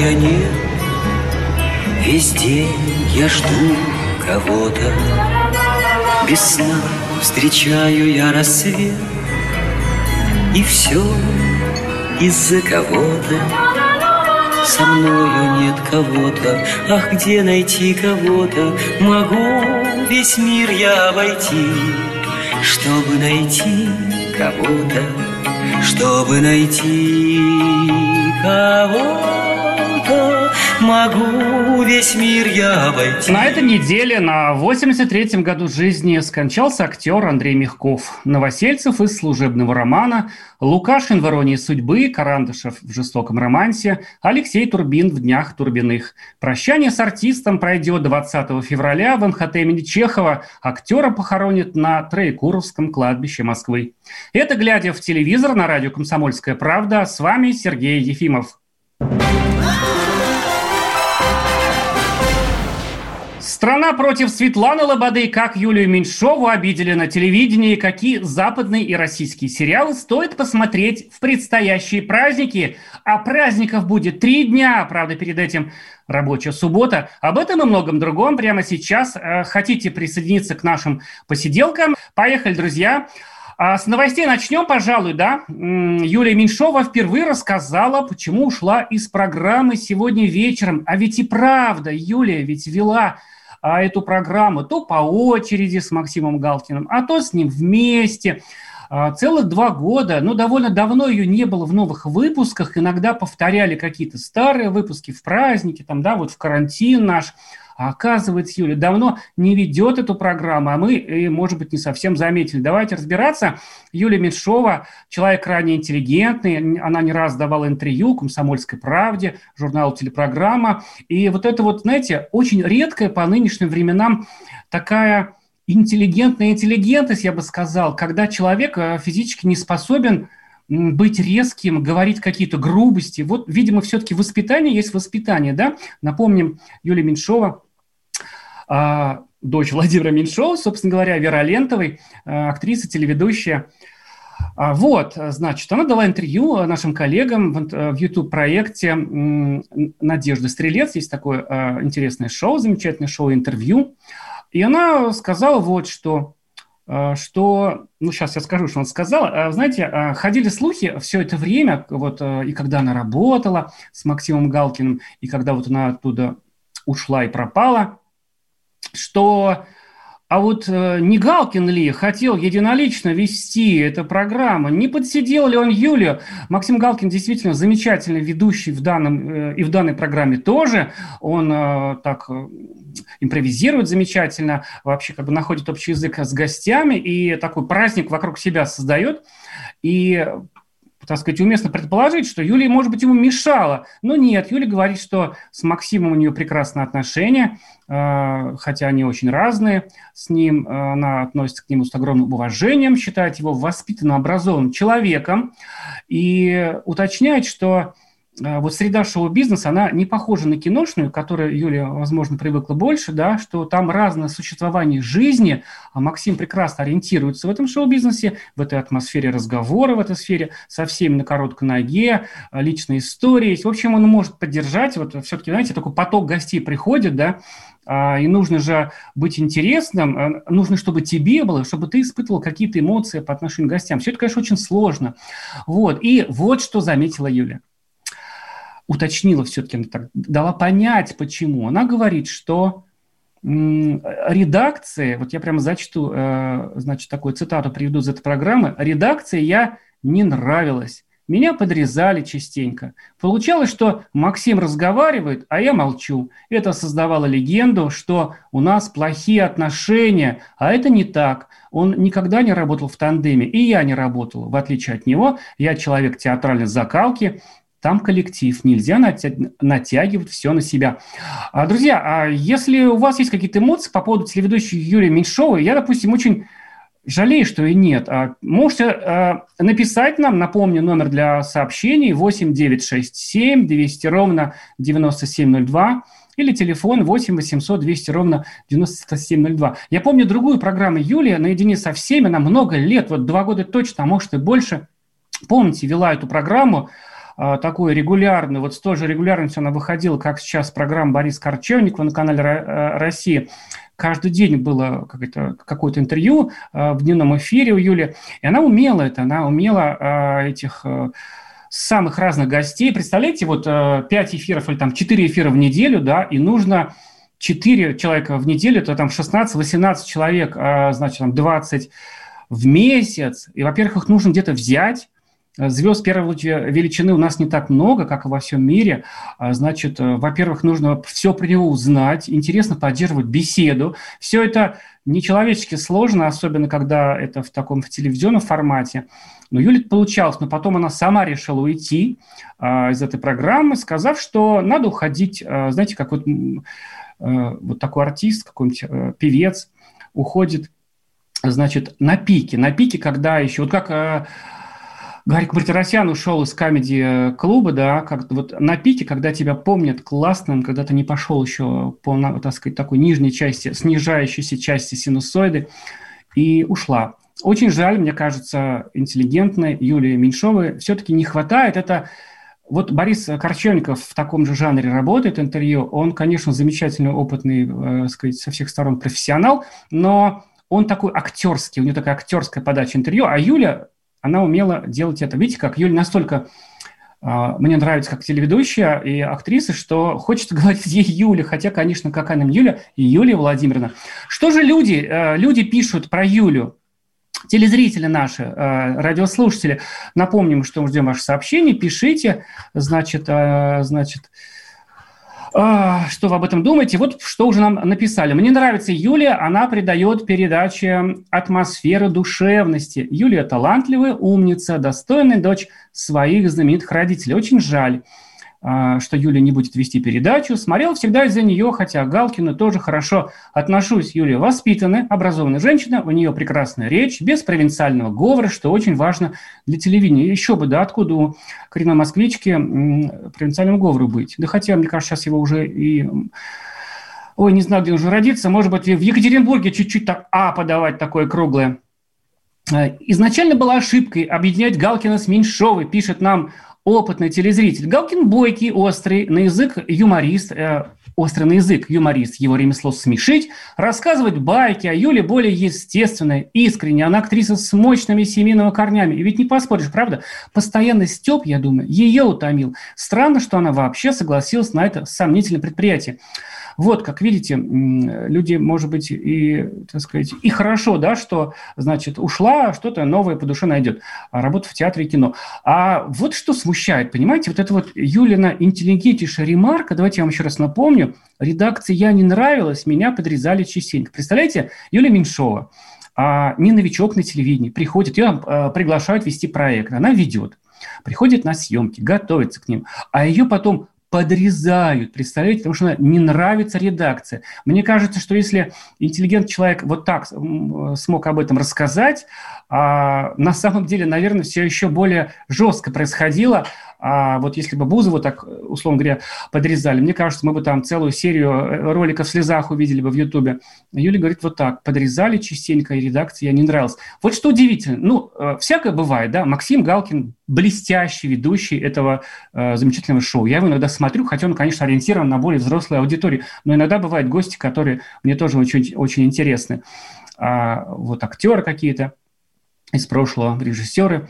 Покоя нет Весь день я жду кого-то. Без сна встречаю я рассвет. И все из-за кого-то. Со мною нет кого-то, ах, где найти кого-то? Могу весь мир я обойти, чтобы найти кого-то, чтобы найти кого-то. Могу весь мир я обойти. На этой неделе, на 83-м году жизни, скончался актер Андрей Мягков. Новосельцев из служебного романа, Лукашин в «Иронии судьбы», Карандышев в «Жестоком романсе», Алексей Турбин в «Днях Турбиных». Прощание с артистом пройдет 20 февраля в МХТ имени Чехова. Актера похоронят на Троекуровском кладбище Москвы. Это «Глядя в телевизор» на радио «Комсомольская правда». С вами Сергей Ефимов. Страна против Светланы Лободы, как Юлию Меньшову обидели на телевидении, какие западные и российские сериалы стоит посмотреть в предстоящие праздники. А праздников будет три дня, правда, перед этим рабочая суббота. Об этом и многом другом прямо сейчас. Э, Хотите присоединиться к нашим посиделкам? Поехали, друзья. А с новостей начнем, пожалуй, да. Юлия Меньшова впервые рассказала, почему ушла из программы сегодня вечером. А ведь и правда, Юлия ведь вела а, эту программу то по очереди с Максимом Галкиным, а то с ним вместе. А, Целых два года, ну, довольно давно ее не было в новых выпусках, иногда повторяли какие-то старые выпуски в праздники, там, да, вот в карантин наш. А оказывается, Юля давно не ведет эту программу, а мы, и, может быть, не совсем заметили. Давайте разбираться. Юлия Меньшова, человек ранее интеллигентный, она не раз давала интервью «Комсомольской правде», журналу «Телепрограмма». И вот это вот, знаете, очень редкая по нынешним временам такая интеллигентная интеллигентность, я бы сказал, когда человек э, физически не способен быть резким, говорить какие-то грубости. Вот, видимо, все-таки воспитание есть воспитание, да? Напомним, Юлия Меньшова, а, дочь Владимира Меньшова, собственно говоря, Вера Лентовой, а, актриса, телеведущая. А, Вот, значит, она дала интервью нашим коллегам в YouTube-проекте «Надежда Стрелец». Есть такое интересное шоу, замечательное шоу «Интервью». И она сказала вот что, что, ну, сейчас я скажу, что она сказала. Знаете, ходили слухи все это время, вот, и когда она работала с Максимом Галкиным, и когда вот она оттуда ушла и пропала, что а вот э, не Галкин ли хотел единолично вести эту программу? Не подсидел ли он Юлию? Максим Галкин действительно замечательный ведущий в данном, э, и в данной программе тоже. Он э, так импровизирует замечательно, вообще как бы находит общий язык с гостями и такой праздник вокруг себя создает. И так сказать, уместно предположить, что Юлия, может быть, ему мешала. Но нет, Юлия говорит, что с Максимом у нее прекрасные отношения, э, хотя они очень разные с ним. Э, Она относится к нему с огромным уважением, считает его воспитанным, образованным человеком и уточняет, что вот среда шоу-бизнеса, она не похожа на киношную, к которой Юлия, возможно, привыкла больше, да, что там разное существование жизни, а Максим прекрасно ориентируется в этом шоу-бизнесе, в этой атмосфере разговора, в этой сфере, со всеми на короткой ноге, а, личной истории. В общем, он может поддержать, вот все-таки, знаете, такой поток гостей приходит, да, а, и нужно же быть интересным, а, нужно, чтобы тебе было, чтобы ты испытывал какие-то эмоции по отношению к гостям. Все это, конечно, очень сложно. Вот. И вот что заметила Юля уточнила все-таки, дала понять, почему. Она говорит, что редакции, вот я прямо зачту, э, значит, такую цитату приведу из этой программы, редакции я не нравилась. меня подрезали частенько. Получалось, что Максим разговаривает, а я молчу. Это создавало легенду, что у нас плохие отношения, а это не так. Он никогда не работал в тандеме, и я не работал. В отличие от него, я человек театральной закалки, там коллектив, нельзя натягивать все на себя. А, друзья, а если у вас есть какие-то эмоции по поводу телеведущей Юрия Меньшовой, я, допустим, очень жалею, что и нет. А можете написать нам, напомню, номер для сообщений 8967 200 ровно 9702 или телефон 8 800 200 ровно 9702. Я помню другую программу Юлия «Наедине со всеми», она много лет, вот два года точно, а может и больше. Помните, вела эту программу, такую регулярную, вот с той же регулярностью она выходила, как сейчас программа Борис Корчевникова на канале э, «Россия». Каждый день было какое-то интервью э, в дневном эфире у Юли, и она умела это, она умела э, этих самых разных гостей. Представляете, вот пять эфиров или там четыре эфира в неделю, да, и нужно 4 человека в неделю, то там 16-18 человек, значит, там 20 в месяц. И, во-первых, их нужно где-то взять, Звезд первой величины у нас не так много, как и во всем мире. А, значит, э, во-первых, нужно все про него узнать, интересно поддерживать беседу. Все это нечеловечески сложно, особенно когда это в таком в телевизионном формате. Но Юлит получалось, но потом она сама решила уйти а, из этой программы, сказав, что надо уходить, а, знаете, как вот, а, вот такой артист, какой-нибудь а, певец уходит, значит, на пике, на пике, когда еще, вот как... Гарик Мартиросян ушел из комедий-клуба, да, как вот на пике, когда тебя помнят классным, когда ты не пошел еще по, так сказать, такой нижней части, снижающейся части синусоиды, и ушла. Очень жаль, мне кажется, интеллигентной Юлии Меньшовой все-таки не хватает. Это вот Борис Корчевников в таком же жанре работает, интервью. Он, конечно, замечательный, опытный, э, сказать, со всех сторон профессионал, но он такой актерский, у него такая актерская подача интервью, а Юля она умела делать это. Видите, как Юля настолько Uh, мне нравится как телеведущая и актриса, что хочется говорить ей Юля, хотя, конечно, какая нам Юля и Юлия Владимировна. Что же люди, uh, люди пишут про Юлю? Телезрители наши, uh, радиослушатели, напомним, что мы ждем ваши сообщения, пишите, значит, значит, а, что вы об этом думаете? Вот что уже нам написали. Мне нравится Юлия, она придает передаче атмосферу душевности. Юлия талантливая, умница, достойная дочь своих знаменитых родителей. Очень жаль, а, что Юля не будет вести передачу. Смотрел всегда из-за нее, хотя Галкину тоже хорошо отношусь. Юлия воспитанная, образованная женщина, у нее прекрасная речь, без провинциального говора, что очень важно для телевидения. Еще бы, да, откуда у коренной москвички провинциальному говору быть? Да хотя, мне кажется, сейчас его уже и ой, не знаю, где уже родиться, может быть, в Екатеринбурге чуть-чуть так А подавать такое круглое. Э, изначально была ошибкой объединять Галкина с Меньшовой, пишет нам опытный телезритель. Галкин бойкий, острый, на язык юморист, э, острый на язык юморист, его ремесло смешить, рассказывать байки, а Юля более естественная, искренняя, она актриса с мощными семейными корнями. И ведь не поспоришь, правда? Постоянный Степ, я думаю, ее утомил. Странно, что она вообще согласилась на это сомнительное предприятие. Вот, как видите, люди, может быть, и, так сказать, и хорошо, да, что, значит, ушла, что-то новое по душе найдет, а работа в театре и кино. А вот что смущает, понимаете, вот это вот Юлина интеллигентнейшая ремарка, давайте я вам еще раз напомню, редакции «Я не нравилась», меня подрезали частенько. Представляете, Юлия Меньшова, а, не новичок на телевидении, приходит, ее а, приглашают вести проект, она ведет, приходит на съемки, готовится к ним, а ее потом подрезают, представляете, потому что не нравится редакция. Мне кажется, что если интеллигент человек вот так смог об этом рассказать, а на самом деле, наверное, все еще более жестко происходило, а вот если бы Бузову так, условно говоря, подрезали, мне кажется, мы бы там целую серию э, роликов в слезах увидели бы в Ютубе. Юля говорит вот так, подрезали частенько, и редакции я не нравилась. Вот что удивительно, ну, э, всякое бывает, да, Максим Галкин блестящий ведущий этого э, замечательного шоу. Я его иногда смотрю, хотя он, конечно, ориентирован на более взрослую аудиторию, но иногда бывают гости, которые мне тоже очень, очень интересны. А, вот актеры какие-то из прошлого, режиссеры.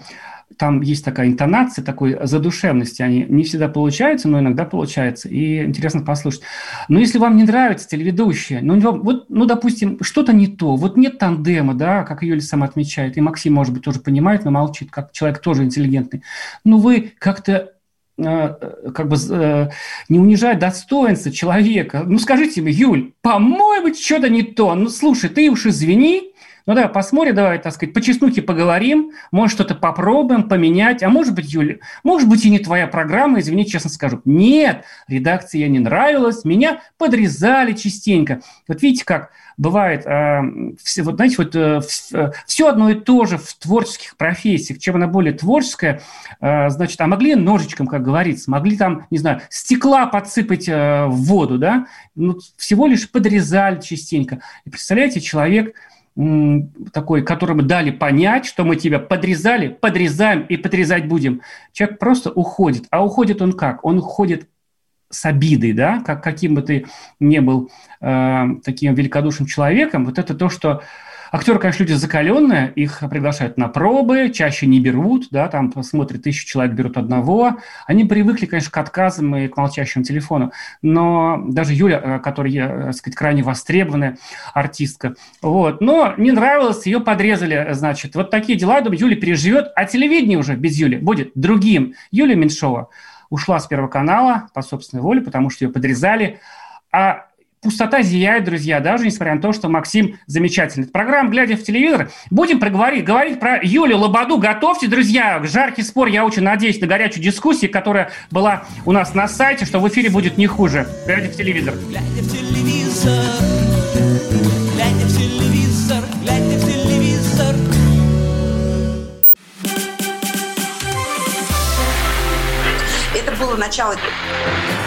Там есть такая интонация, такой задушевности. Они не всегда получаются, но иногда получается. И интересно послушать. Но если вам не нравится телеведущие, ну, вот, ну допустим, что-то не то, вот нет тандема, да, как Юля сама отмечает, и Максим, может быть, тоже понимает, но молчит, как человек тоже интеллигентный. Ну, вы как-то э, как бы э, не унижать достоинство человека. Ну, скажите мне, Юль, по-моему, что-то не то. Ну, слушай, ты уж извини, ну да, посмотрим, давай, так сказать, по чеснухе поговорим, может, что-то попробуем поменять, а может быть, Юля, может быть, и не твоя программа, извини, честно скажу. Нет, редакция не нравилась, меня подрезали частенько. Вот видите, как бывает, э, все, вот знаете, вот э, э, все одно и то же в творческих профессиях. Чем она более творческая, э, значит, а могли ножичком, как говорится, могли там, не знаю, стекла подсыпать э, в воду, да, ну, всего лишь подрезали частенько. И представляете, человек такой, которому дали понять, что мы тебя подрезали, подрезаем и подрезать будем. Человек просто уходит. А уходит он как? Он уходит с обидой, да, как, каким бы ты ни был э, таким великодушным человеком, вот это то, что Актеры, конечно, люди закаленные, их приглашают на пробы, чаще не берут, да, там смотрят тысячу человек, берут одного. Они привыкли, конечно, к отказам и к молчащему телефону. Но даже Юля, э, которая, э, так сказать, крайне востребованная артистка, вот, но не нравилось, ее подрезали, значит. Вот такие дела, думаю, Юля переживет, а телевидение уже без Юли будет другим. Юлия Меньшова ушла с Первого канала по собственной воле, потому что ее подрезали. А пустота зияет, друзья, даже несмотря на то, что Максим замечательный. Программа «Глядя в телевизор». Будем проговорить, говорить про Юлю Лободу. Готовьте, друзья, жаркий спор. Я очень надеюсь на горячую дискуссию, которая была у нас на сайте, что в эфире будет не хуже. «Глядя в телевизор». Глядя в телевизор, глядя в телевизор, глядя в телевизор. Это было начало.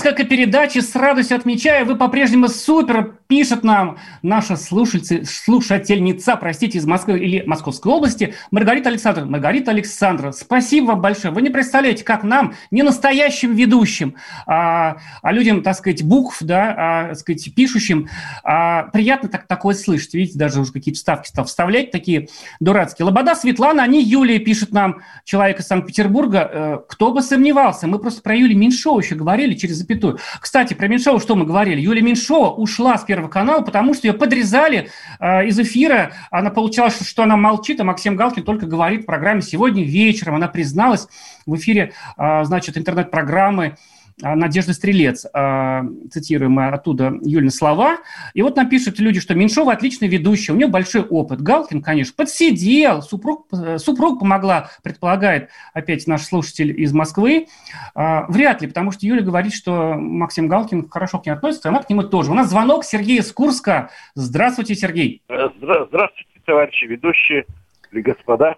Несколько передач и с радостью отмечаю, вы по-прежнему супер, пишет нам наша слушательница, слушательница, простите, из Москвы или Московской области, Маргарита Александровна. Маргарита Александровна, спасибо вам большое. Вы не представляете, как нам, не настоящим ведущим, а, а людям, так сказать, букв, да, а, так сказать, пишущим, а, приятно так, такое слышать. Видите, даже уже какие-то вставки стал вставлять, такие дурацкие. Лобода, Светлана, они Юлия пишет нам, человек из Санкт-Петербурга. Э, кто бы сомневался, мы просто про Юлию Меньшову еще говорили через запятую. Кстати, про Меньшову что мы говорили? Юлия Меньшова ушла с Первого канала, потому что ее подрезали э, из эфира. Она получалось, что она молчит, а Максим Галкин только говорит в программе сегодня вечером. Она призналась в эфире, э, значит, интернет-программы Надежда Стрелец, а, цитируем оттуда Юльны слова. И вот нам пишут люди, что Меньшова отличный ведущий, у него большой опыт. Галкин, конечно, подсидел, супруг, э, супруг помогла, предполагает опять наш слушатель из Москвы. А, вряд ли, потому что Юля говорит, что Максим Галкин хорошо к ней относится, она к нему тоже. У нас звонок Сергея из Курска. Здравствуйте, Сергей. Э, здравствуйте, товарищи ведущие и господа.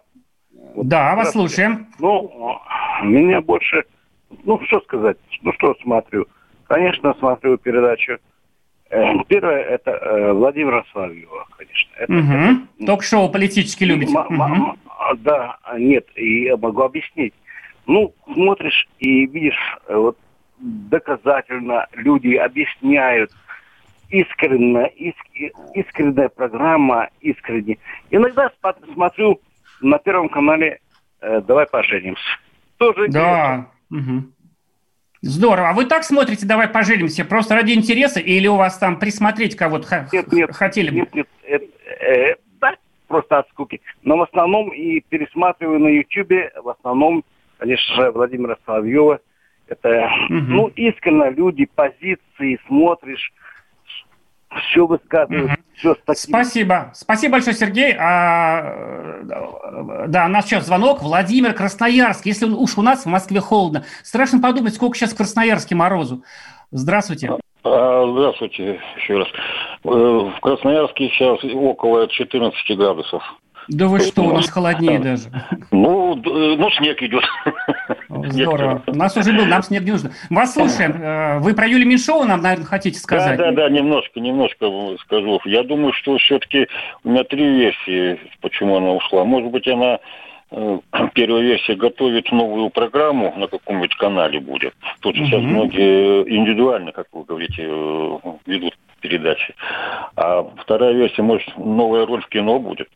Да, вас слушаем. Ну, меня больше ну, что сказать, ну, что смотрю. Конечно, смотрю передачу. Э, первое, это э, Владимира Соловьева, конечно. Это, угу. это, Ток-шоу политически любите. Угу. Да, нет, и я могу объяснить. Ну, смотришь и видишь, э, вот доказательно люди объясняют, искренне, иск, искренняя программа, искренне. Иногда смотрю на Первом канале э, «Давай поженимся». Тоже да. Угу. Здорово. А вы так смотрите, давай поженимся, просто ради интереса, или у вас там присмотреть кого-то нет, нет, хотели бы? Нет, нет, это, э, да, просто от скуки. Но в основном и пересматриваю на Ютьюбе, в основном, конечно же, Владимира Соловьева. Это, угу. ну, искренне люди, позиции, смотришь, все высказывают, Мгм. все с таким... Спасибо. Спасибо большое, Сергей. А, да, у нас сейчас звонок. Владимир Красноярск. Если он- уж у нас в Москве холодно, страшно подумать, сколько сейчас в Красноярске морозу. Здравствуйте. А, Здравствуйте еще раз. Э, В Красноярске сейчас около 14 градусов. Да вы что, у нас холоднее даже. Ну, э, ну снег идет. Здорово. У нас уже был, нам снег не нужно. Вас слушаем. Э, Вы про Юлию Меньшову нам, наверное, хотите Да, сказать? да, да, немножко, немножко скажу. Я думаю, что все-таки у меня три версии, почему она ушла. Может быть, она э, первая версия готовит новую программу на каком-нибудь канале будет. Тут сейчас Мгм. многие индивидуально, как вы говорите, э, ведут передачи. А вторая версия, может, новая роль в кино будет.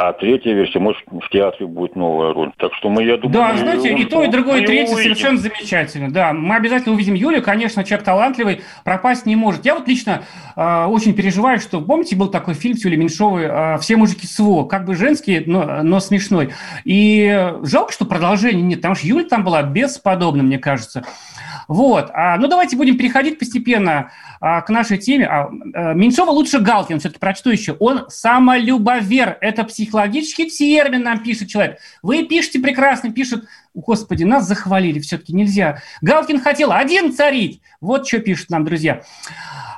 А третья версия, может, в театре будет новая роль. Так что мы, я думаю... Да, мы- знаете, и то, и другое, и третье увидим. совершенно замечательно. Да, мы обязательно увидим Юлю. Конечно, человек талантливый, пропасть не может. Я вот лично э, очень переживаю, что, помните, был такой фильм с Юлией Меньшовой э, «Все мужики СВО», как бы женский, но, но смешной. И э, жалко, что продолжения нет, потому что Юля там была бесподобна, мне кажется. Вот. А, ну, давайте будем переходить постепенно а, к нашей теме. А, э, Меньшова лучше Галкин, все-таки прочту еще. Он самолюбовер. Это психологический термин, нам пишет человек. Вы пишете прекрасно, пишет. Господи, нас захвалили, все-таки нельзя. Галкин хотел один царить. Вот что пишут нам, друзья.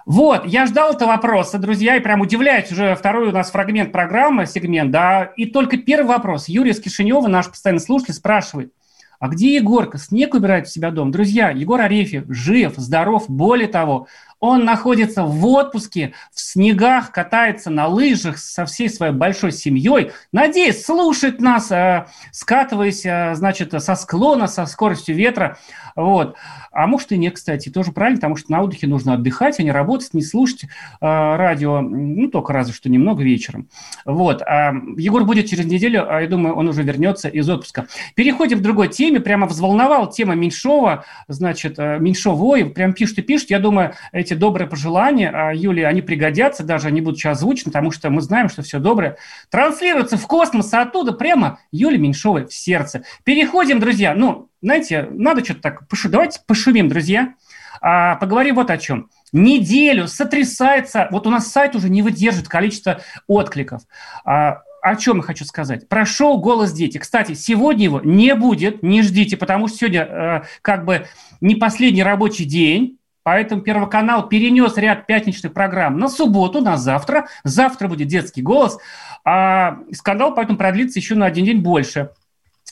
Вот, я ждал этого вопроса, друзья, и прям удивляюсь, уже второй у нас фрагмент программы, сегмент, да, и только первый вопрос. Юрий из наш постоянный слушатель, спрашивает, а где Егорка? Снег убирает в себя дом. Друзья, Егор Арефьев жив, здоров. Более того, он находится в отпуске, в снегах, катается на лыжах со всей своей большой семьей. Надеюсь, слушает нас, э, скатываясь, э, значит, со склона, со скоростью ветра. Вот. А может и нет, кстати, тоже правильно, потому что на отдыхе нужно отдыхать, а не работать, не слушать э, радио, ну, только разве что немного вечером. Вот. А Егор будет через неделю, а я думаю, он уже вернется из отпуска. Переходим к другой теме. Прямо взволновал тема Меньшова, значит, Меньшовой. Прям пишут и пишут. Я думаю, эти добрые пожелания а, Юлии, они пригодятся, даже они будут сейчас озвучены, потому что мы знаем, что все доброе транслируется в космос, а оттуда прямо Юлия Меньшовой в сердце. Переходим, друзья. Ну, знаете, надо что-то так пошу... Давайте пошумим, друзья. А, поговорим вот о чем. Неделю сотрясается, вот у нас сайт уже не выдержит количество откликов. А, о чем я хочу сказать? Про шоу «Голос дети». Кстати, сегодня его не будет, не ждите, потому что сегодня э, как бы не последний рабочий день, Поэтому Первый канал перенес ряд пятничных программ на субботу, на завтра. Завтра будет детский голос. А скандал поэтому продлится еще на один день больше.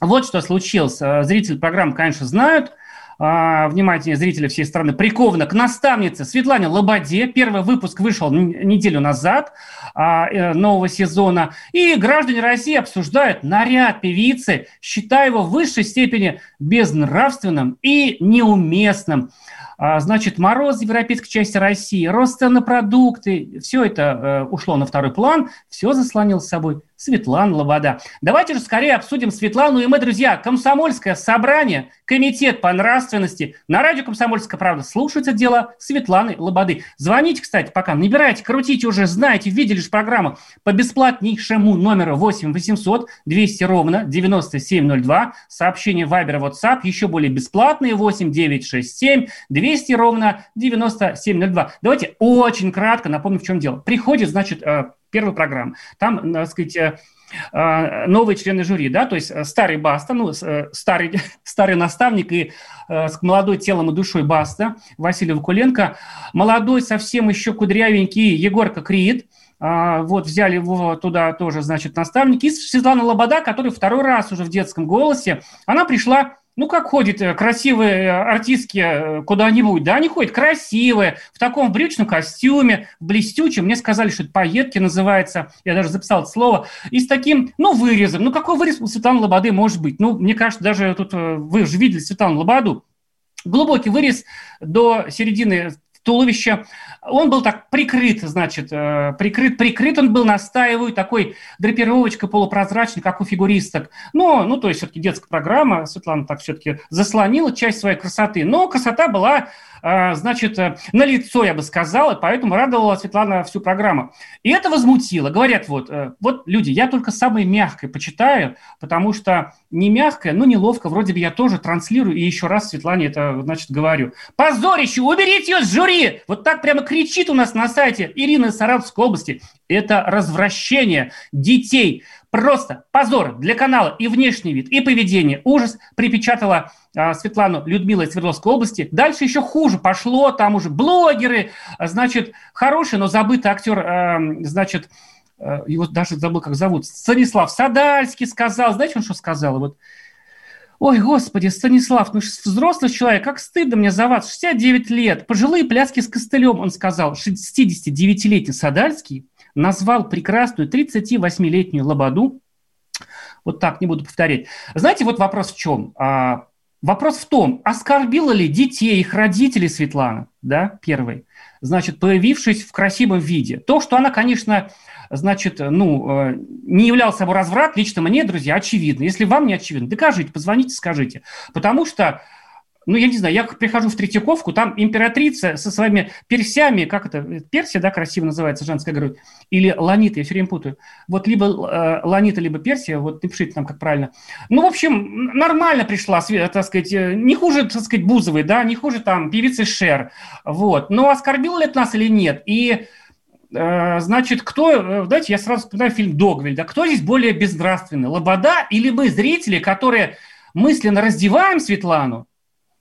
Вот что случилось. А, Зрители программы, конечно, знают. А, Внимательнее зрители всей страны приковано к наставнице Светлане Лободе. Первый выпуск вышел неделю назад а, э, нового сезона. И граждане России обсуждают наряд певицы, считая его в высшей степени безнравственным и неуместным. А, Значит, мороз в европейской части России, рост цен на продукты, все это э, ушло на второй план, все заслонил с собой Светлана Лобода. Давайте же скорее обсудим Светлану и мы, друзья. Комсомольское собрание, комитет по нравственности на радио «Комсомольская правда» слушается дело Светланы Лободы. Звоните, кстати, пока, набирайте, крутите уже, знаете, видели же программу по бесплатнейшему номеру 8 800 200 ровно 9702. Сообщение Вайбер, WhatsApp, еще более бесплатные 8 967 200 ровно 9702. Давайте очень кратко напомню, в чем дело. Приходит, значит, э, первая программа. Там, так сказать, э, э, новые члены жюри, да, то есть э, старый Баста, ну, э, старый, старый наставник и э, с молодой телом и душой Баста, Василий Вакуленко, молодой, совсем еще кудрявенький Егорка Крид, вот взяли его туда тоже, значит, наставник, и Светлана Лобода, которая второй раз уже в детском голосе, она пришла ну, как ходят э, красивые э, артистки э, куда-нибудь, да, они ходят красивые, в таком брючном костюме, блестючем. Мне сказали, что это пайетки называется, я даже записал это слово, и с таким, ну, вырезом. Ну, какой вырез у Светланы Лободы может быть? Ну, мне кажется, даже тут вы же видели Светлану Лободу, глубокий вырез до середины туловища. Он был так прикрыт, значит, э, прикрыт, прикрыт он был, настаиваю, такой драпировочка полупрозрачный, как у фигуристок. Но, ну, то есть все-таки детская программа, Светлана так все-таки заслонила часть своей красоты. Но красота была, э, значит, э, на лицо, я бы сказал, и поэтому радовала Светлана всю программу. И это возмутило. Говорят, вот, вот люди, я только самое мягкое почитаю, потому что не мягкое, но неловко. Вроде бы я тоже транслирую, и еще раз Светлане это, значит, говорю. Позорище, уберите ее с жюри! Впервые вот так прямо кричит у нас на сайте Ирины Саратовской области. Это развращение детей. Просто позор для канала и внешний вид, и поведение. Ужас припечатала а, Светлану Людмила из Свердловской области. Дальше еще хуже пошло. Там уже блогеры, а, значит, хороший, но забытый актер, а, значит, а, его даже забыл, как зовут, Станислав Садальский сказал. Знаете, он что сказал? Вот, Ой, господи, Станислав, ну взрослый человек, как стыдно мне за вас, 69 лет, пожилые пляски с костылем, он сказал. 69-летний Садальский назвал прекрасную 38-летнюю Лободу, вот так, не буду повторять. Знаете, вот вопрос в чем? А, вопрос в том, оскорбила ли детей, их родителей Светлана, да, первый, значит, появившись в красивом виде. То, что она, конечно, значит, ну, э, не являлся собой разврат, лично мне, друзья, очевидно. Если вам не очевидно, докажите, позвоните, скажите. Потому что ну, я не знаю, я прихожу в Третьяковку, там императрица со своими персями, как это, Персия, да, красиво называется, женская грудь, или ланита, я все время путаю. Вот либо э, ланита, либо Персия, вот напишите нам, как правильно. Ну, в общем, нормально пришла, так сказать, э, не хуже, так сказать, Бузовой, да, не хуже там певицы Шер, вот. Но оскорбил ли это нас или нет? И э, Значит, кто, э, давайте я сразу вспоминаю фильм «Догвиль», да, кто здесь более безнравственный, Лобода или мы, зрители, которые мысленно раздеваем Светлану,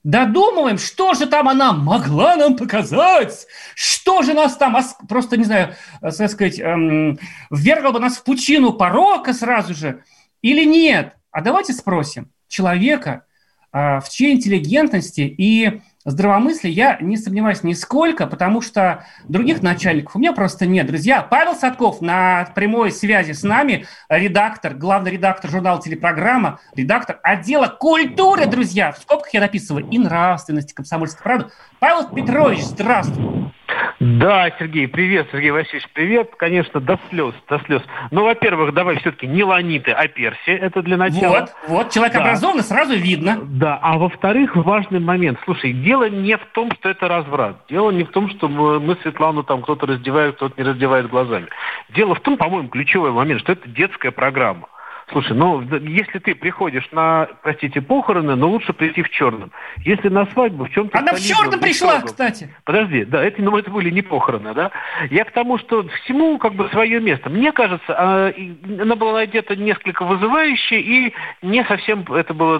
додумываем, что же там она могла нам показать, что же нас там, просто, не знаю, э, так сказать, эм, ввергла бы нас в пучину порока сразу же, или нет. А давайте спросим человека, э, в чьей интеллигентности и здравомыслия я не сомневаюсь нисколько, потому что других начальников у меня просто нет. Друзья, Павел Садков на прямой связи с нами, редактор, главный редактор журнала «Телепрограмма», редактор отдела культуры, друзья, в скобках я написываю, и нравственности комсомольской правды. Павел Петрович, здравствуй. Да, Сергей, привет, Сергей Васильевич, привет. Конечно, до слез, до слез. Ну, во-первых, давай все-таки не ланиты, а перси, это для начала. Вот, вот, человек да. образованный, сразу видно. Да, а во-вторых, важный момент. Слушай, дело не в том, что это разврат. Дело не в том, что мы Светлану там кто-то раздевает, кто-то не раздевает глазами. Дело в том, по-моему, ключевой момент, что это детская программа. Слушай, ну, если ты приходишь на, простите, похороны, но лучше прийти в черном. Если на свадьбу, в чем-то... Она в черном пришла, строго. кстати. Подожди, да, это, ну, это были не похороны, да? Я к тому, что всему как бы свое место. Мне кажется, а, она была одета несколько вызывающе, и не совсем это было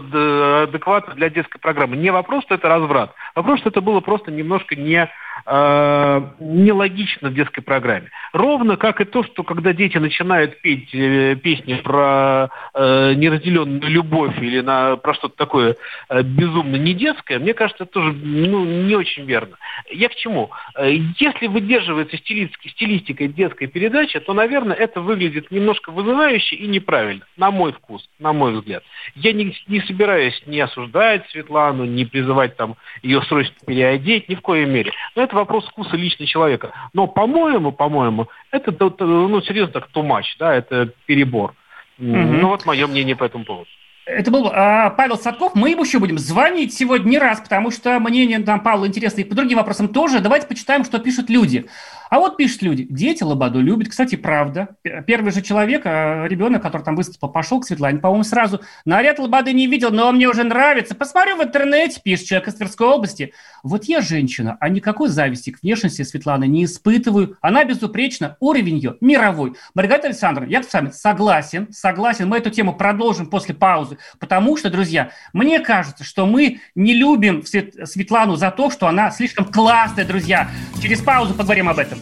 адекватно для детской программы. Не вопрос, что это разврат. Вопрос, что это было просто немножко не э, нелогично в детской программе. Ровно как и то, что когда дети начинают петь э, песни про э, неразделенную любовь или на, про что-то такое э, безумно не детское, мне кажется, это тоже ну, не очень верно. Я к чему? Э, если выдерживается стилистика, стилистика детской передачи, то, наверное, это выглядит немножко вызывающе и неправильно, на мой вкус, на мой взгляд. Я не, не собираюсь ни осуждать Светлану, ни призывать там ее срочно переодеть, ни в коей мере. Но это вопрос вкуса лично человека. Но, по-моему, по-моему, это, ну, серьезно так, much, да, это перебор. Угу. Ну, вот мое мнение по этому поводу. Это был а, Павел Садков. Мы ему еще будем звонить сегодня не раз, потому что мнение там Павла интересно и по другим вопросам тоже. Давайте почитаем, что пишут люди. А вот пишут люди, дети Лободу любят. Кстати, правда. Первый же человек, а, ребенок, который там выступил, пошел к Светлане, по-моему, сразу. Наряд Лободы не видел, но он мне уже нравится. Посмотрю в интернете, пишет человек из Тверской области. Вот я женщина, а никакой зависти к внешности Светланы не испытываю. Она безупречна, уровень ее мировой. Маргарита Александровна, я с вами согласен, согласен. Мы эту тему продолжим после паузы, потому что, друзья, мне кажется, что мы не любим Светлану за то, что она слишком классная, друзья. Через паузу поговорим об этом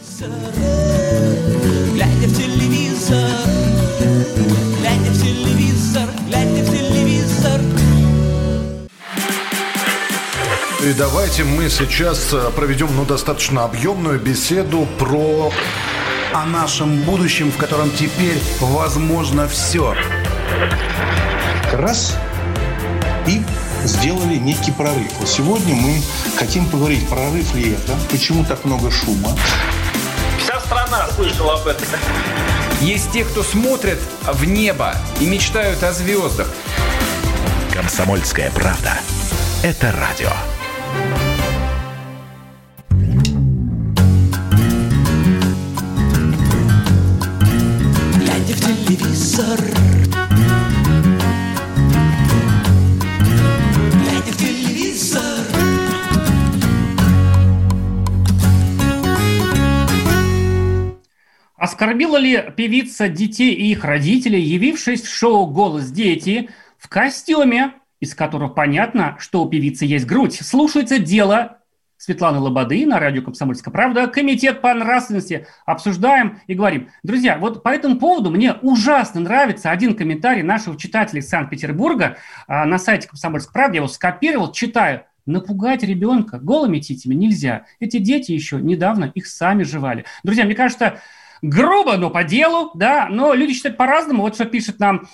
глядя в телевизор, глядя в телевизор, глядя в телевизор. И давайте мы сейчас э, проведем ну, достаточно объемную беседу про о нашем будущем, в котором теперь возможно все. Раз и сделали некий прорыв. Сегодня мы хотим поговорить, прорыв ли это, почему так много шума, страна слышала об этом. Есть те, кто смотрит в небо и мечтают о звездах. Комсомольская правда. Это радио. Оскорбила ли певица детей и их родителей, явившись в шоу «Голос дети» в костюме, из которого понятно, что у певицы есть грудь? Слушается дело Светланы Лободы на радио «Комсомольская правда». Комитет по нравственности. Обсуждаем и говорим. Друзья, вот по этому поводу мне ужасно нравится один комментарий нашего читателя из Санкт-Петербурга а, на сайте «Комсомольской правды». Я его скопировал, читаю. Напугать ребенка голыми титями нельзя. Эти дети еще недавно их сами жевали. Друзья, мне кажется, грубо, но по делу, да, но люди считают по-разному. Вот что пишет нам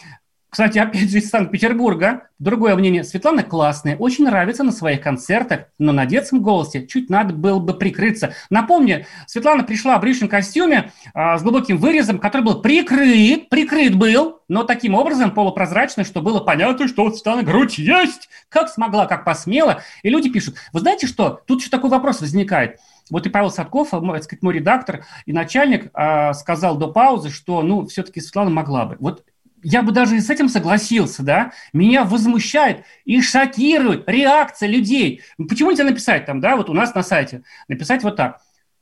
кстати, опять же из Санкт-Петербурга. Другое мнение. Светлана классная, очень нравится на своих концертах, но на детском голосе чуть надо было бы прикрыться. Напомню, Светлана пришла в брючном костюме а, с глубоким вырезом, который был прикрыт, прикрыт был, но таким образом полупрозрачный, что было понятно, что у Светланы грудь есть. Как смогла, как посмела. И люди пишут, вы знаете что, тут еще такой вопрос возникает. Вот и Павел Садков, мой, сказать, мой редактор и начальник, э, сказал до паузы, что, ну, все-таки Светлана могла бы. Вот я бы даже и с этим согласился, да, меня возмущает и шокирует реакция людей. Почему нельзя написать там, да, вот у нас на сайте, написать вот так.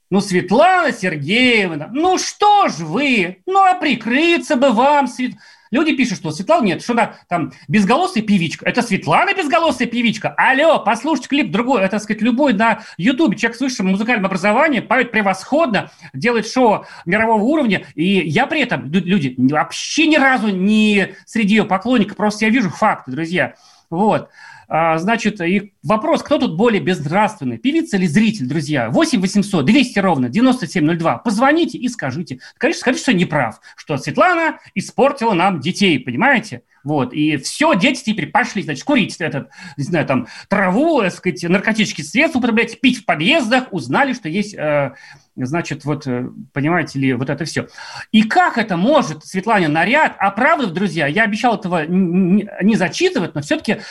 Ну, Светлана Сергеевна, ну что ж вы, ну а прикрыться бы вам, Свет... Люди пишут, что Светлана нет, что она там безголосая певичка. Это Светлана безголосая певичка. Алло, послушайте клип другой. Это, так сказать, любой на Ютубе человек с высшим музыкальным образованием поет превосходно, делает шоу мирового уровня. И я при этом, люди, вообще ни разу не среди ее поклонников, просто я вижу факты, друзья. Вот. А, значит, и вопрос, кто тут более безнравственный, певица или зритель, друзья? 8 800 200 ровно 9702. Позвоните и скажите. Конечно, скажите, что не прав, что Светлана испортила нам детей, понимаете? Вот, и все, дети теперь пошли, значит, курить этот, не знаю, там, траву, так сказать, наркотические средства употреблять, пить в подъездах, узнали, что есть, э, значит, вот, э, понимаете ли, вот это все. И как это может, Светлане, наряд, оправдывать, друзья, я обещал этого не зачитывать, но все-таки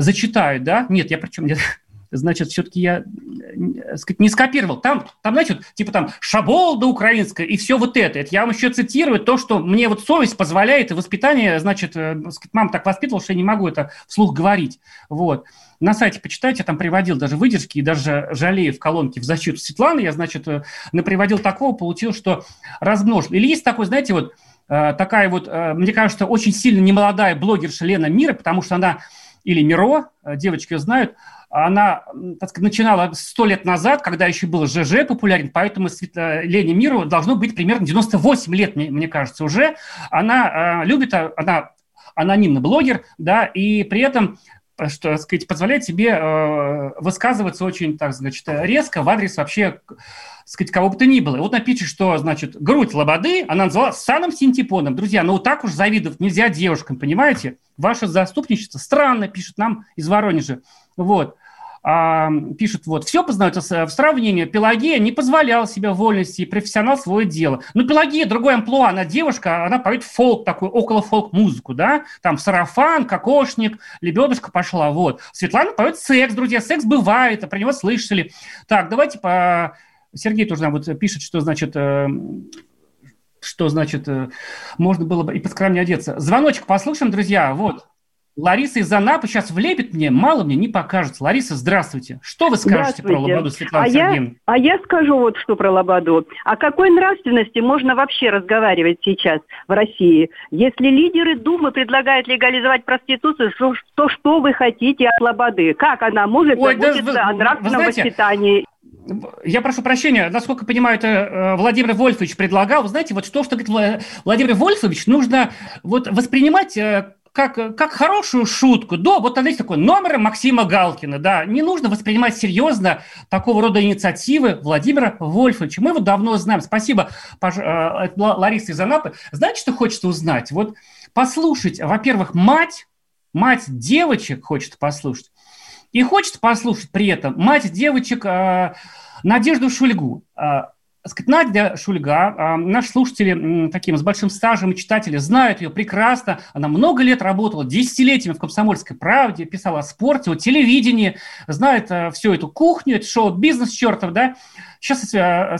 зачитают, да? Нет, я причем нет. Значит, все-таки я э, сказать, не скопировал. Там, там, вот, типа там шаболда украинская и все вот это. Это я вам еще цитирую то, что мне вот совесть позволяет, и воспитание, значит, э, сказать, мама так воспитывала, что я не могу это вслух говорить. Вот. На сайте почитайте, я там приводил даже выдержки и даже жалею в колонке в защиту Светланы. Я, значит, э, приводил такого, получил, что размножил. Или есть такой, знаете, вот такая вот, мне кажется, очень сильно немолодая блогерша Лена Мира, потому что она или Миро, э, девочки знают, она так сказать, начинала сто лет назад, когда еще был ЖЖ популярен, поэтому Лене Миру должно быть примерно 98 лет, мне, мне кажется, уже. Она э, любит, а, она анонимный блогер, да, и при этом что, так сказать, позволяет себе э, высказываться очень, так значит, резко в адрес вообще, сказать, кого бы то ни было. вот напишет, что, значит, грудь лободы она назвала саном синтепоном. Друзья, ну так уж завидовать нельзя девушкам, понимаете? Ваше заступничество странно, пишет нам из Воронежа. Вот пишут, вот, все познается в сравнении. Пелагея не позволяла себе вольности, и профессионал свое дело. Ну, Пелагея другой амплуа, она девушка, она поет фолк, такую около фолк-музыку, да, там сарафан, кокошник, лебедушка пошла, вот. Светлана поет секс, друзья, секс бывает, а про него слышали. Так, давайте по... Сергей тоже нам вот пишет, что, значит, э, что значит, э, можно было бы и поскромнее одеться. Звоночек послушаем, друзья, вот. Лариса из Анапы сейчас влепит мне, мало мне не покажется. Лариса, здравствуйте. Что вы скажете про Лободу, Светлана а Сергеевна? Я, а я скажу вот что про Лободу. О какой нравственности можно вообще разговаривать сейчас в России? Если лидеры Думы предлагают легализовать проституцию, то, то что вы хотите от Лободы? Как она может Ой, заботиться да, вы, о нравственном знаете, воспитании? Я прошу прощения, насколько понимаю, это э, Владимир Вольфович предлагал. Вы знаете, вот что, что говорит Владимир Вольфович, нужно вот воспринимать э, как, как хорошую шутку. Да, вот там есть такой номер Максима Галкина, да. Не нужно воспринимать серьезно такого рода инициативы Владимира Вольфовича. Мы его давно знаем. Спасибо, э, Лариса из Анапы. Знаете, что хочется узнать? Вот послушать, во-первых, мать, мать девочек хочет послушать. И хочет послушать при этом мать девочек э, Надежду Шульгу. Э, сказать, Надя Шульга, а, наши слушатели таким с большим стажем и читатели знают ее прекрасно. Она много лет работала, десятилетиями в «Комсомольской правде», писала о спорте, о телевидении, знает а, всю эту кухню, это шоу-бизнес чертов, да. Сейчас а,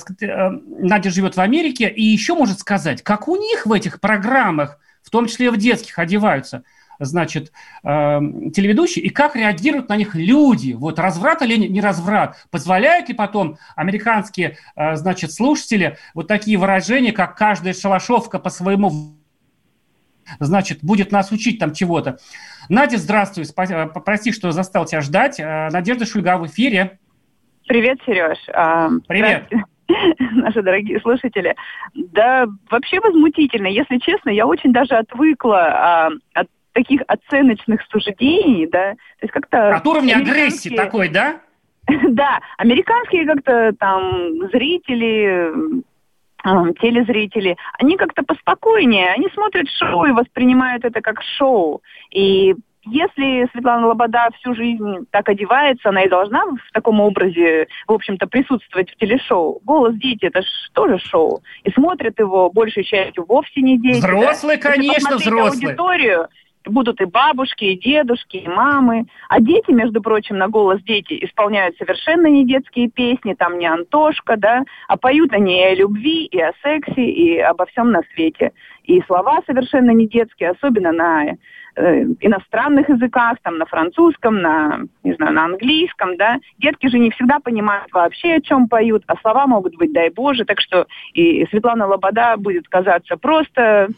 Надя живет в Америке и еще может сказать, как у них в этих программах, в том числе и в детских, одеваются. Значит, э, телеведущие, и как реагируют на них люди. Вот разврат или не разврат? Позволяют ли потом американские, э, значит, слушатели вот такие выражения, как каждая шалашовка по своему значит, будет нас учить там чего-то. Надя, здравствуй, спа- прости, что застал тебя ждать. Надежда Шульга в эфире. Привет, Сереж. Привет. Наши дорогие слушатели. Да, вообще возмутительно. Если честно, я очень даже отвыкла а, от таких оценочных суждений, да. То есть как-то... От уровня агрессии такой, да? Да, американские как-то там зрители, телезрители, они как-то поспокойнее, они смотрят шоу и воспринимают это как шоу. И если Светлана Лобода всю жизнь так одевается, она и должна в таком образе, в общем-то, присутствовать в телешоу. «Голос дети» — это же тоже шоу. И смотрят его большей частью вовсе не дети. Взрослые, да? конечно, взрослые. аудиторию, будут и бабушки, и дедушки, и мамы. А дети, между прочим, на голос дети исполняют совершенно не детские песни, там не Антошка, да, а поют они и о любви, и о сексе, и обо всем на свете. И слова совершенно не детские, особенно на э, иностранных языках, там, на французском, на, не знаю, на английском, да. Детки же не всегда понимают вообще, о чем поют, а слова могут быть, дай Боже, так что и Светлана Лобода будет казаться просто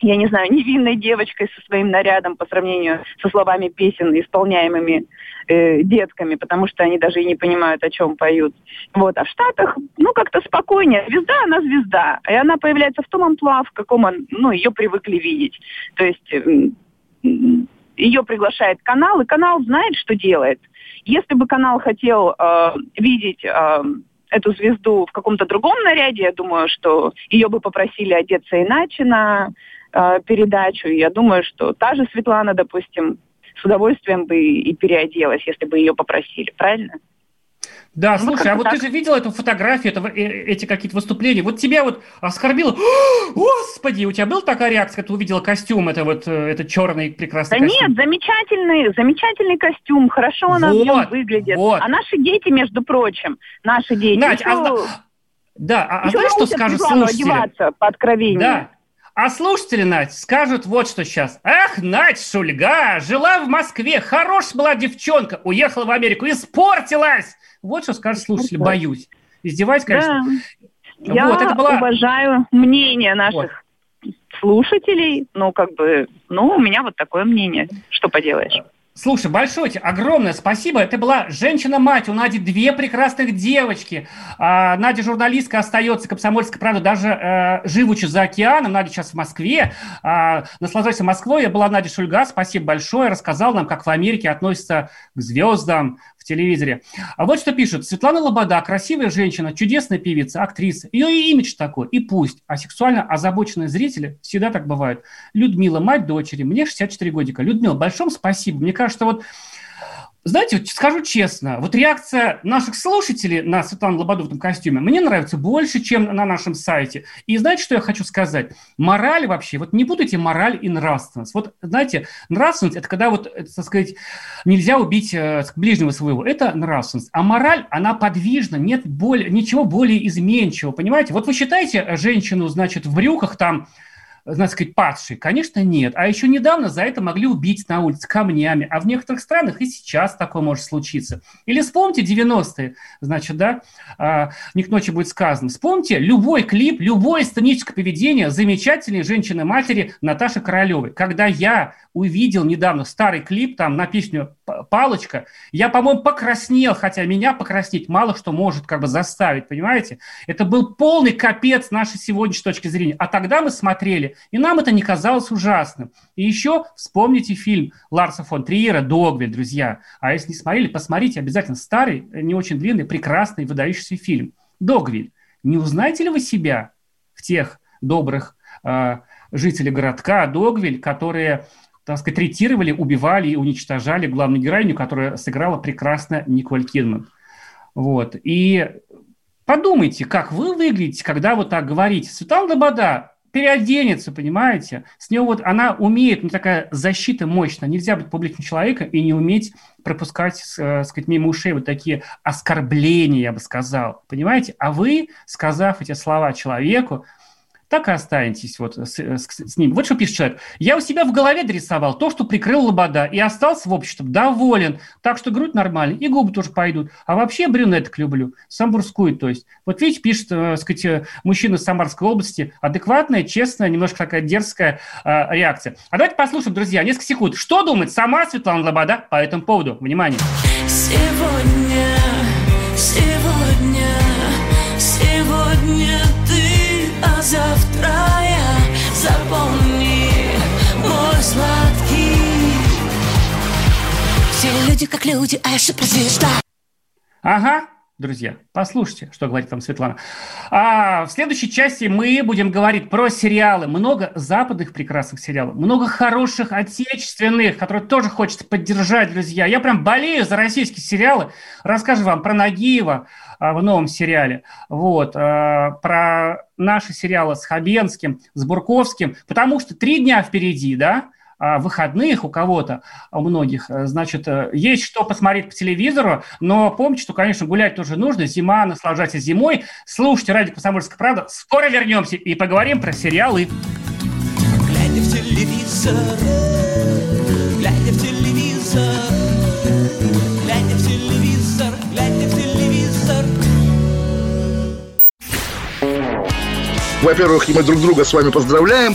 я не знаю, невинной девочкой со своим нарядом по сравнению со словами песен, исполняемыми э, детками, потому что они даже и не понимают, о чем поют. Вот. А в Штатах, ну, как-то спокойнее. Звезда, она звезда. И она появляется в том амплуа, в каком он, ну, ее привыкли видеть. То есть э, ее приглашает канал, и канал знает, что делает. Если бы канал хотел э, видеть... Э, эту звезду в каком-то другом наряде, я думаю, что ее бы попросили одеться иначе на э, передачу. Я думаю, что та же Светлана, допустим, с удовольствием бы и переоделась, если бы ее попросили, правильно? Да, ну, слушай, а вот так. ты же видел эту фотографию, это, э, эти какие-то выступления. Вот тебя вот оскорбило. Господи, у тебя была такая реакция, когда ты увидела костюм, это вот э, этот черный прекрасный да костюм? нет, замечательный, замечательный костюм, хорошо она вот, в нем выглядит. Вот. А наши дети, между прочим, наши дети. Надь, еще, а, да, а, а знаешь, что скажут слушатели? одеваться по откровению. Да, а слушатели, Надь, скажут вот что сейчас. Ах, Надь Шульга, жила в Москве, хорошая была девчонка, уехала в Америку, испортилась. Вот что скажут слушатели, боюсь. Издеваюсь, конечно. Да. Я вот, это была... уважаю мнение наших вот. слушателей, ну, как бы, ну, у меня вот такое мнение. Что поделаешь? Слушай, большое тебе огромное спасибо. Это была женщина-мать. У Нади две прекрасных девочки. А, Надя журналистка остается комсомольской правда, даже э, живучи за океаном. Надя сейчас в Москве. А, наслаждайся Москвой. Я была Надя Шульга. Спасибо большое. Рассказал нам, как в Америке относятся к звездам, телевизоре. А вот что пишут. Светлана Лобода, красивая женщина, чудесная певица, актриса. Ее и имидж такой, и пусть. А сексуально озабоченные зрители всегда так бывают. Людмила, мать дочери, мне 64 годика. Людмила, большом спасибо. Мне кажется, вот знаете, скажу честно, вот реакция наших слушателей на Светлану Лободу в этом костюме мне нравится больше, чем на нашем сайте. И знаете, что я хочу сказать? Мораль вообще, вот не путайте мораль и нравственность. Вот, знаете, нравственность – это когда вот, это, так сказать, нельзя убить э, ближнего своего. Это нравственность. А мораль, она подвижна, нет более, ничего более изменчивого, понимаете? Вот вы считаете женщину, значит, в брюках там, так сказать, падший? Конечно, нет. А еще недавно за это могли убить на улице камнями. А в некоторых странах и сейчас такое может случиться. Или вспомните 90-е, значит, да, а, не к ночи будет сказано. Вспомните любой клип, любое сценическое поведение замечательной женщины-матери Наташи Королевой. Когда я увидел недавно старый клип там на песню «Палочка», я, по-моему, покраснел, хотя меня покраснеть мало что может как бы заставить, понимаете? Это был полный капец нашей сегодняшней точки зрения. А тогда мы смотрели, и нам это не казалось ужасным. И еще вспомните фильм Ларса фон Триера «Догвиль», друзья. А если не смотрели, посмотрите обязательно старый, не очень длинный, прекрасный, выдающийся фильм. «Догвиль». Не узнаете ли вы себя в тех добрых э, жителей городка Догвиль, которые так сказать, третировали, убивали и уничтожали главную героиню, которая сыграла прекрасно Николь Кидман. Вот. И подумайте, как вы выглядите, когда вот так говорите. Светлана Лобода переоденется, понимаете? С нее вот она умеет, ну такая защита мощная. Нельзя быть публичным человеком и не уметь пропускать, э, сказать, мимо ушей вот такие оскорбления, я бы сказал. Понимаете? А вы, сказав эти слова человеку, так и останетесь вот с, с, с ним. Вот что пишет человек. Я у себя в голове дорисовал то, что прикрыл Лобода, и остался в обществе доволен. Так что грудь нормальная, и губы тоже пойдут. А вообще брюнеток люблю. Самбурскую, то есть. Вот видите, пишет, э, сказать, э, мужчина из Самарской области. Адекватная, честная, немножко такая дерзкая э, реакция. А давайте послушаем, друзья, несколько секунд. Что думает сама Светлана Лобода по этому поводу? Внимание. Сегодня, люди как люди, а я суперзвезда Ага, друзья, послушайте, что говорит там Светлана. А в следующей части мы будем говорить про сериалы. Много западных прекрасных сериалов, много хороших отечественных, которые тоже хочется поддержать, друзья. Я прям болею за российские сериалы. Расскажу вам про Нагиева а, в новом сериале. Вот, а, про наши сериалы с Хабенским, с Бурковским, потому что три дня впереди, да, выходных у кого-то, у многих, э, значит, э, есть что посмотреть по телевизору, но помните, что, конечно, гулять тоже нужно, зима, наслаждайтесь зимой, слушайте радио «Комсомольская правда», скоро вернемся и поговорим про сериалы. Глядя в телевизор, глядя в телевизор, глядя в телевизор, глядя в телевизор. Во-первых, мы друг друга с вами поздравляем.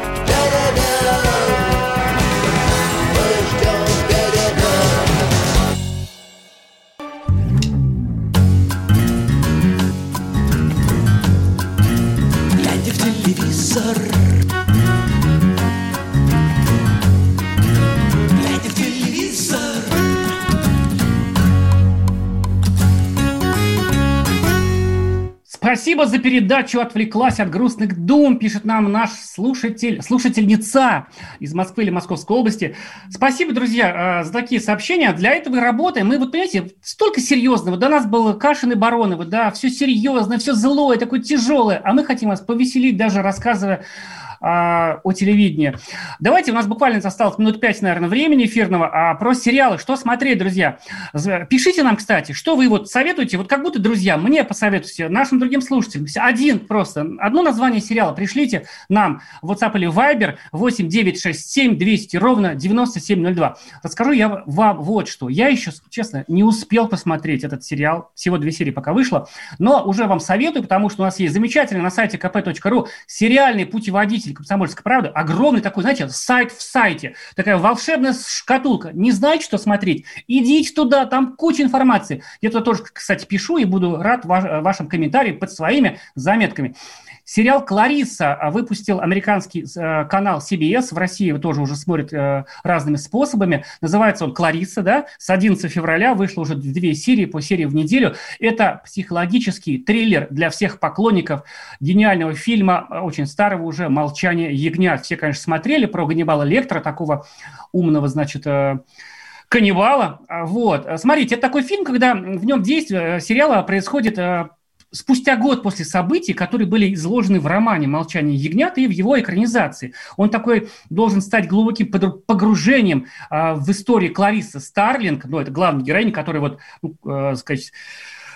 Спасибо за передачу. Отвлеклась от грустных дум, пишет нам наш слушатель, слушательница из Москвы или Московской области. Спасибо, друзья, э, за такие сообщения. Для этого и работаем. Мы вот, понимаете, столько серьезного. До нас было Кашин и Бароновы, да, все серьезно, все злое, такое тяжелое. А мы хотим вас повеселить, даже рассказывая о телевидении. Давайте, у нас буквально осталось минут пять, наверное, времени эфирного, а про сериалы, что смотреть, друзья. Пишите нам, кстати, что вы вот советуете, вот как будто, друзья, мне посоветуйте, нашим другим слушателям, один просто, одно название сериала пришлите нам в WhatsApp или Viber 8 967 200 ровно 9702. Расскажу я вам вот что. Я еще, честно, не успел посмотреть этот сериал, всего две серии пока вышло, но уже вам советую, потому что у нас есть замечательный на сайте kp.ru сериальный путеводитель «Комсомольская правда», огромный такой, знаете, сайт в сайте, такая волшебная шкатулка. Не знаете, что смотреть? Идите туда, там куча информации. Я туда тоже, кстати, пишу и буду рад ваш- вашим комментариям под своими заметками. Сериал «Клариса» выпустил американский э, канал CBS. В России его тоже уже смотрят э, разными способами. Называется он «Клариса», да? С 11 февраля вышло уже две серии, по серии в неделю. Это психологический триллер для всех поклонников гениального фильма, э, очень старого уже, «Молчание ягнят». Все, конечно, смотрели про Ганнибала Лектора, такого умного, значит, каннибала. Вот. Смотрите, это такой фильм, когда в нем действие сериала происходит спустя год после событий, которые были изложены в романе «Молчание ягнят» и в его экранизации. Он такой должен стать глубоким погружением а, в историю Кларисы Старлинг, ну, это главная героиня, которая вот, ну, э, сказать,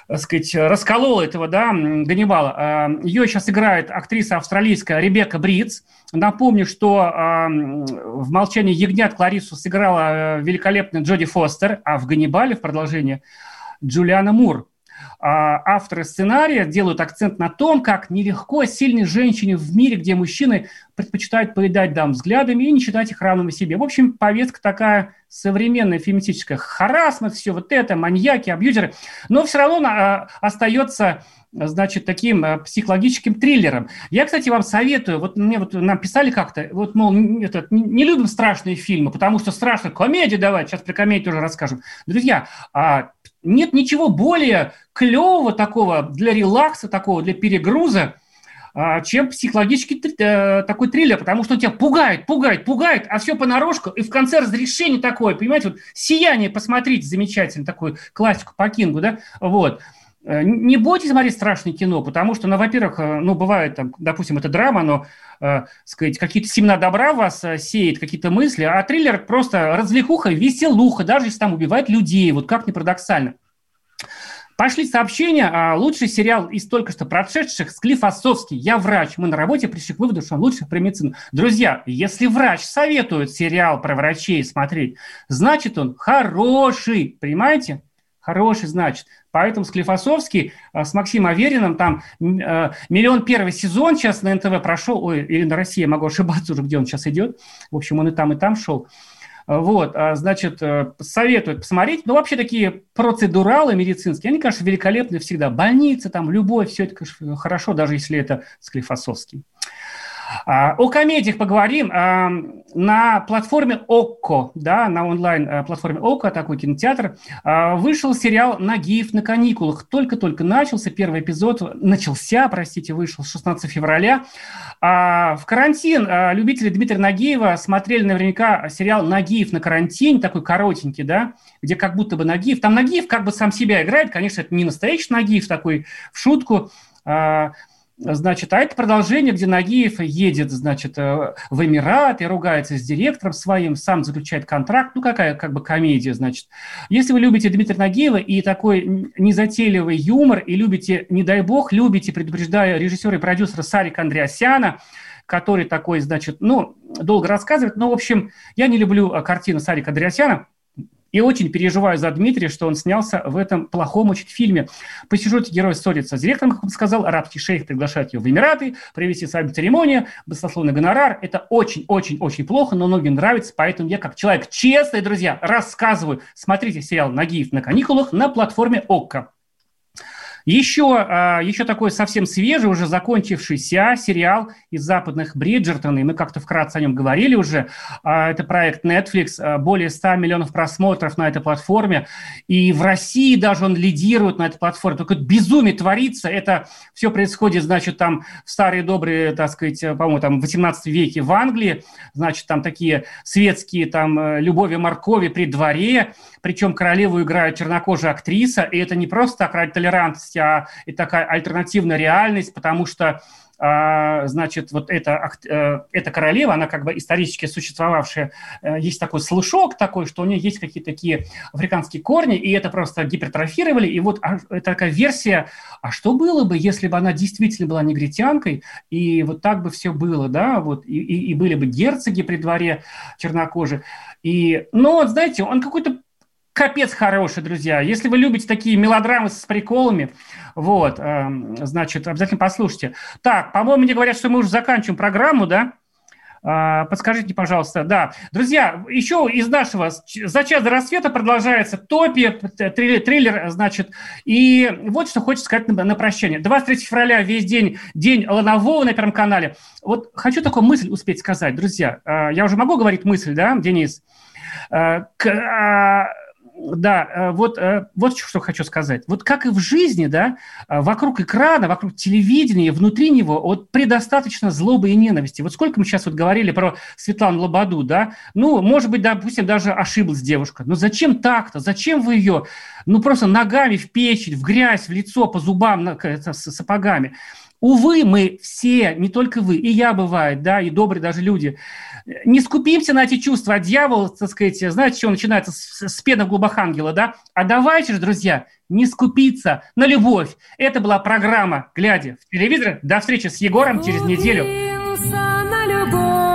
так сказать, расколола этого, да, Ганнибала. А, Ее сейчас играет актриса австралийская Ребекка Бриц. Напомню, что а, в «Молчании ягнят» Кларису сыграла э, великолепная Джоди Фостер, а в «Ганнибале» в продолжение Джулиана Мур. А, Авторы сценария делают акцент на том, как нелегко сильной женщине в мире, где мужчины предпочитают поедать дам взглядами и не считать их равными себе. В общем, повестка такая современная, феминистическая. Харасмент, все вот это, маньяки, абьюзеры. Но все равно а, остается значит, таким а, психологическим триллером. Я, кстати, вам советую, вот мне вот нам писали как-то, вот, мол, этот, не, любим страшные фильмы, потому что страшно комедии давать, сейчас про комедию тоже расскажем. Друзья, а, нет ничего более клевого такого для релакса, такого для перегруза, а, чем психологический э, такой триллер, потому что он тебя пугает, пугает, пугает, а все понарошку, и в конце разрешение такое, понимаете, вот «Сияние», посмотрите, замечательно, такую классику по Кингу, да, вот. Э, не бойтесь смотреть страшное кино, потому что, ну, во-первых, э, ну, бывает, там, допустим, это драма, но, э, сказать, какие-то семена добра вас э, сеет, какие-то мысли, а триллер просто развлекуха, веселуха, даже если там убивают людей, вот как ни парадоксально. Пошли сообщения. А, лучший сериал из только что прошедших Склифосовский. Я врач. Мы на работе пришли к выводу, что он лучше про медицину. Друзья, если врач советует сериал про врачей смотреть, значит он хороший. Понимаете? Хороший, значит. Поэтому Склифосовский а, с Максимом Авериным, там э, миллион первый сезон сейчас на НТВ прошел, ой, или на России, я могу ошибаться уже, где он сейчас идет. В общем, он и там, и там шел. Вот, а, значит, э, советуют посмотреть. Ну, вообще такие процедуралы медицинские, они, конечно, великолепны всегда. Больницы, там, любовь, все это, конечно, хорошо, даже если это Склифосовский. А, о комедиях поговорим. А, на платформе ОККО, да, на онлайн-платформе э, ОККО, такой кинотеатр, а, вышел сериал «Нагиев на каникулах». Только-только начался, первый эпизод начался, простите, вышел 16 февраля. В карантин любители Дмитрия Нагиева смотрели наверняка сериал «Нагиев на карантине», такой коротенький, да, где как будто бы Нагиев, там Нагиев как бы сам себя играет, конечно, это не настоящий Нагиев такой в шутку, Значит, а это продолжение, где Нагиев едет, значит, э, в Эмираты, ругается с директором своим, сам заключает контракт. Ну, какая как бы комедия, значит. Если вы любите Дмитрия Нагиева и такой незатейливый юмор, и любите, не дай бог, любите, предупреждая режиссера и продюсера Сарика Андреасяна, который такой, значит, ну, долго рассказывает, но, в общем, я не люблю э, картину Сарика Андреасяна, и очень переживаю за Дмитрия, что он снялся в этом плохом очень фильме. По сюжету герой ссорится с директором, как он сказал, арабский шейх приглашает его в Эмираты, провести свадебную церемонию, баснословный гонорар. Это очень-очень-очень плохо, но многим нравится, поэтому я как человек честный, друзья, рассказываю. Смотрите сериал «Нагиев на каникулах» на платформе ОККО. Еще, а, еще такой совсем свежий, уже закончившийся сериал из западных Бриджертон, и мы как-то вкратце о нем говорили уже. А, это проект Netflix, а, более 100 миллионов просмотров на этой платформе, и в России даже он лидирует на этой платформе. Только безумие творится, это все происходит, значит, там в старые добрые, так сказать, по-моему, там в 18 веке в Англии, значит, там такие светские там э, любови моркови при дворе, причем королеву играет чернокожая актриса, и это не просто так ради толерантности, а и такая альтернативная реальность, потому что а, значит, вот эта, э, эта королева, она как бы исторически существовавшая, э, есть такой слушок такой, что у нее есть какие-то такие африканские корни, и это просто гипертрофировали, и вот а, такая версия, а что было бы, если бы она действительно была негритянкой, и вот так бы все было, да, вот, и, и, и были бы герцоги при дворе чернокожие, и, ну, знаете, он какой-то капец хороший, друзья. Если вы любите такие мелодрамы с приколами, вот, э, значит, обязательно послушайте. Так, по-моему, мне говорят, что мы уже заканчиваем программу, да? Э, подскажите, пожалуйста, да. Друзья, еще из нашего «За час до рассвета» продолжается «Топи», триллер, триллер, значит, и вот что хочется сказать на, на прощание. 23 февраля, весь день, день Ланового на Первом канале. Вот хочу такую мысль успеть сказать, друзья. Э, я уже могу говорить мысль, да, Денис? Э, да, э, вот, э, вот что хочу сказать. Вот как и в жизни, да, э, вокруг экрана, вокруг телевидения, внутри него вот предостаточно злобы и ненависти. Вот сколько мы сейчас вот говорили про Светлану Лободу, да, ну, может быть, допустим, даже ошиблась девушка. Но зачем так-то? Зачем вы ее, ну, просто ногами в печень, в грязь, в лицо, по зубам, с сапогами? Увы, мы все, не только вы, и я бывает, да, и добрые даже люди, не скупимся на эти чувства, а дьявол, так сказать, знаете, что начинается с, с пены глубохангела, да? А давайте же, друзья, не скупиться на любовь. Это была программа «Глядя в телевизор». До встречи с Егором через неделю. На любовь,